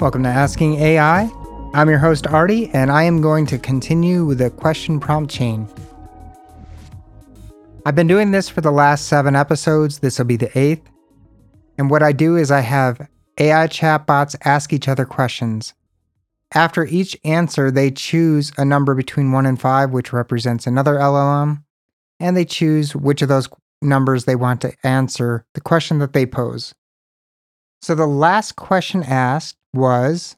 Welcome to Asking AI. I'm your host, Artie, and I am going to continue with the question prompt chain. I've been doing this for the last seven episodes. This will be the eighth. And what I do is I have AI chatbots ask each other questions. After each answer, they choose a number between 1 and 5, which represents another LLM, and they choose which of those numbers they want to answer the question that they pose. So the last question asked was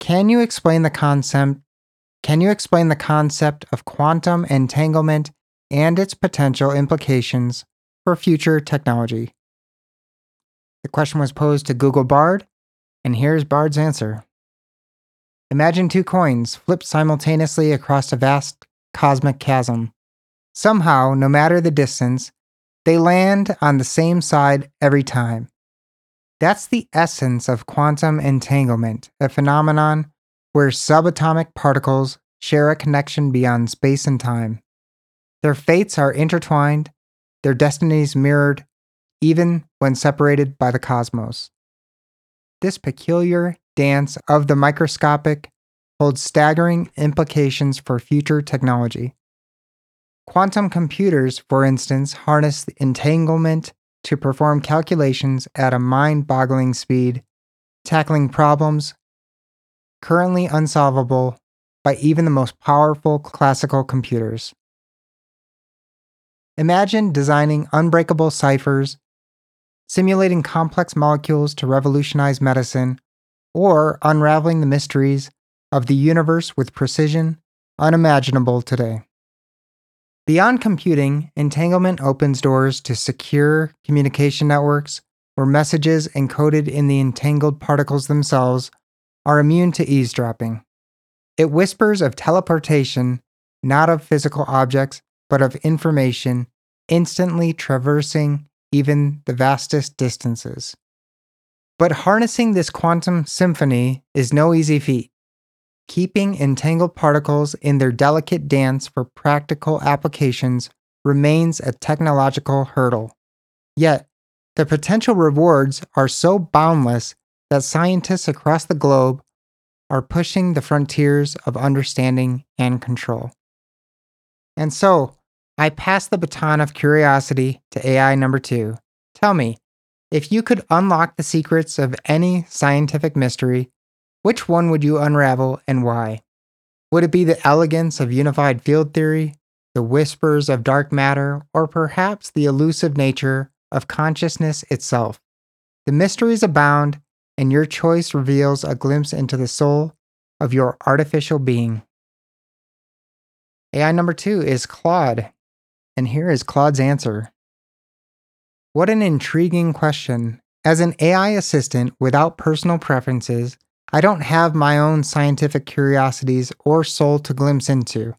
Can you explain the concept? Can you explain the concept of quantum entanglement and its potential implications for future technology? The question was posed to Google Bard, and here's Bard's answer. Imagine two coins flipped simultaneously across a vast cosmic chasm. Somehow, no matter the distance, they land on the same side every time. That's the essence of quantum entanglement, a phenomenon where subatomic particles share a connection beyond space and time. Their fates are intertwined, their destinies mirrored, even when separated by the cosmos. This peculiar dance of the microscopic holds staggering implications for future technology. Quantum computers, for instance, harness the entanglement to perform calculations at a mind boggling speed, tackling problems currently unsolvable by even the most powerful classical computers. Imagine designing unbreakable ciphers, simulating complex molecules to revolutionize medicine, or unraveling the mysteries of the universe with precision unimaginable today. Beyond computing, entanglement opens doors to secure communication networks where messages encoded in the entangled particles themselves are immune to eavesdropping. It whispers of teleportation, not of physical objects, but of information instantly traversing even the vastest distances. But harnessing this quantum symphony is no easy feat. Keeping entangled particles in their delicate dance for practical applications remains a technological hurdle. Yet, the potential rewards are so boundless that scientists across the globe are pushing the frontiers of understanding and control. And so, I pass the baton of curiosity to AI number two. Tell me, if you could unlock the secrets of any scientific mystery, which one would you unravel and why? Would it be the elegance of unified field theory, the whispers of dark matter, or perhaps the elusive nature of consciousness itself? The mysteries abound, and your choice reveals a glimpse into the soul of your artificial being. AI number two is Claude, and here is Claude's answer. What an intriguing question. As an AI assistant without personal preferences, I don't have my own scientific curiosities or soul to glimpse into.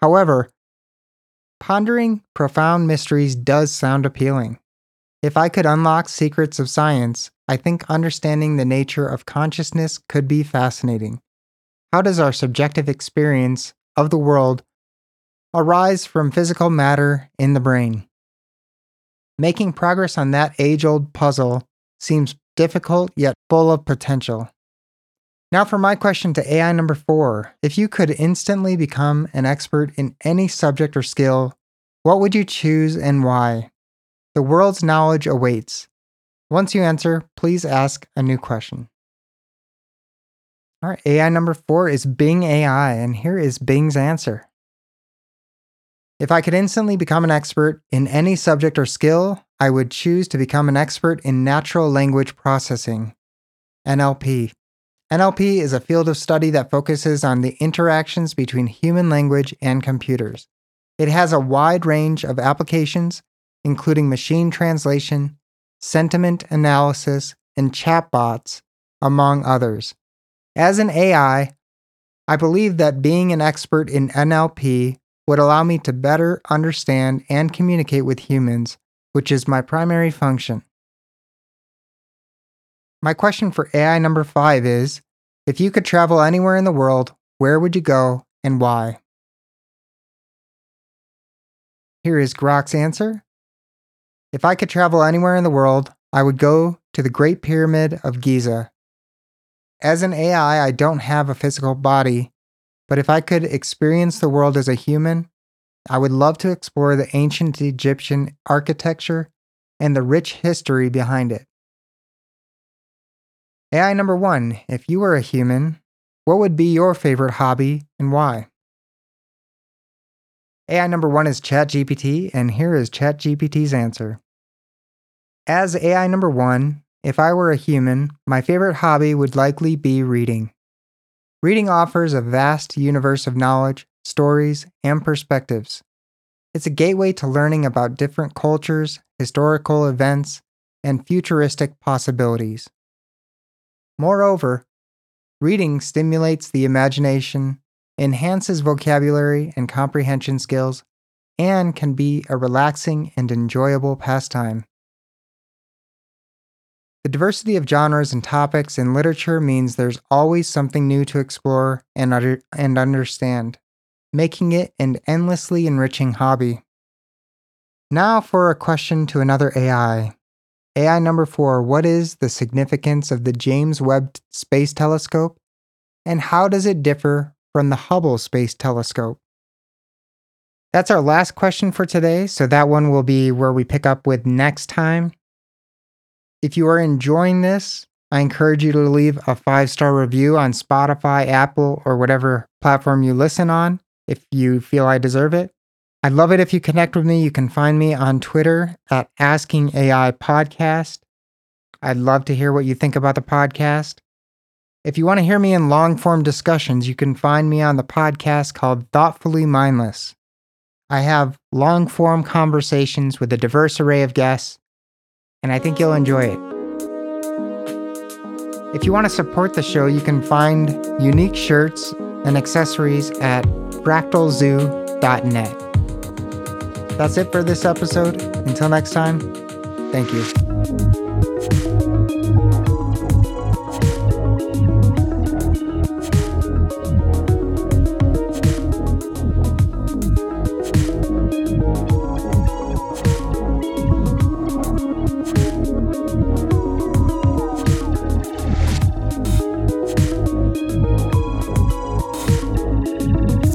However, pondering profound mysteries does sound appealing. If I could unlock secrets of science, I think understanding the nature of consciousness could be fascinating. How does our subjective experience of the world arise from physical matter in the brain? Making progress on that age old puzzle seems difficult yet full of potential. Now, for my question to AI number four if you could instantly become an expert in any subject or skill, what would you choose and why? The world's knowledge awaits. Once you answer, please ask a new question. All right, AI number four is Bing AI, and here is Bing's answer. If I could instantly become an expert in any subject or skill, I would choose to become an expert in natural language processing, NLP. NLP is a field of study that focuses on the interactions between human language and computers. It has a wide range of applications, including machine translation, sentiment analysis, and chatbots, among others. As an AI, I believe that being an expert in NLP would allow me to better understand and communicate with humans, which is my primary function. My question for AI number five is If you could travel anywhere in the world, where would you go and why? Here is Grok's answer. If I could travel anywhere in the world, I would go to the Great Pyramid of Giza. As an AI, I don't have a physical body, but if I could experience the world as a human, I would love to explore the ancient Egyptian architecture and the rich history behind it. AI number one If you were a human, what would be your favorite hobby and why? AI number one is ChatGPT, and here is ChatGPT's answer. As AI number one, if I were a human, my favorite hobby would likely be reading. Reading offers a vast universe of knowledge, stories, and perspectives. It's a gateway to learning about different cultures, historical events, and futuristic possibilities. Moreover, reading stimulates the imagination enhances vocabulary and comprehension skills, and can be a relaxing and enjoyable pastime. The diversity of genres and topics in literature means there's always something new to explore and, under- and understand, making it an endlessly enriching hobby. Now for a question to another AI. AI number four What is the significance of the James Webb Space Telescope, and how does it differ from the Hubble Space Telescope. That's our last question for today, so that one will be where we pick up with next time. If you are enjoying this, I encourage you to leave a five star review on Spotify, Apple, or whatever platform you listen on if you feel I deserve it. I'd love it if you connect with me. You can find me on Twitter at Asking AI Podcast. I'd love to hear what you think about the podcast. If you want to hear me in long form discussions, you can find me on the podcast called Thoughtfully Mindless. I have long form conversations with a diverse array of guests, and I think you'll enjoy it. If you want to support the show, you can find unique shirts and accessories at fractalzoo.net. That's it for this episode. Until next time, thank you.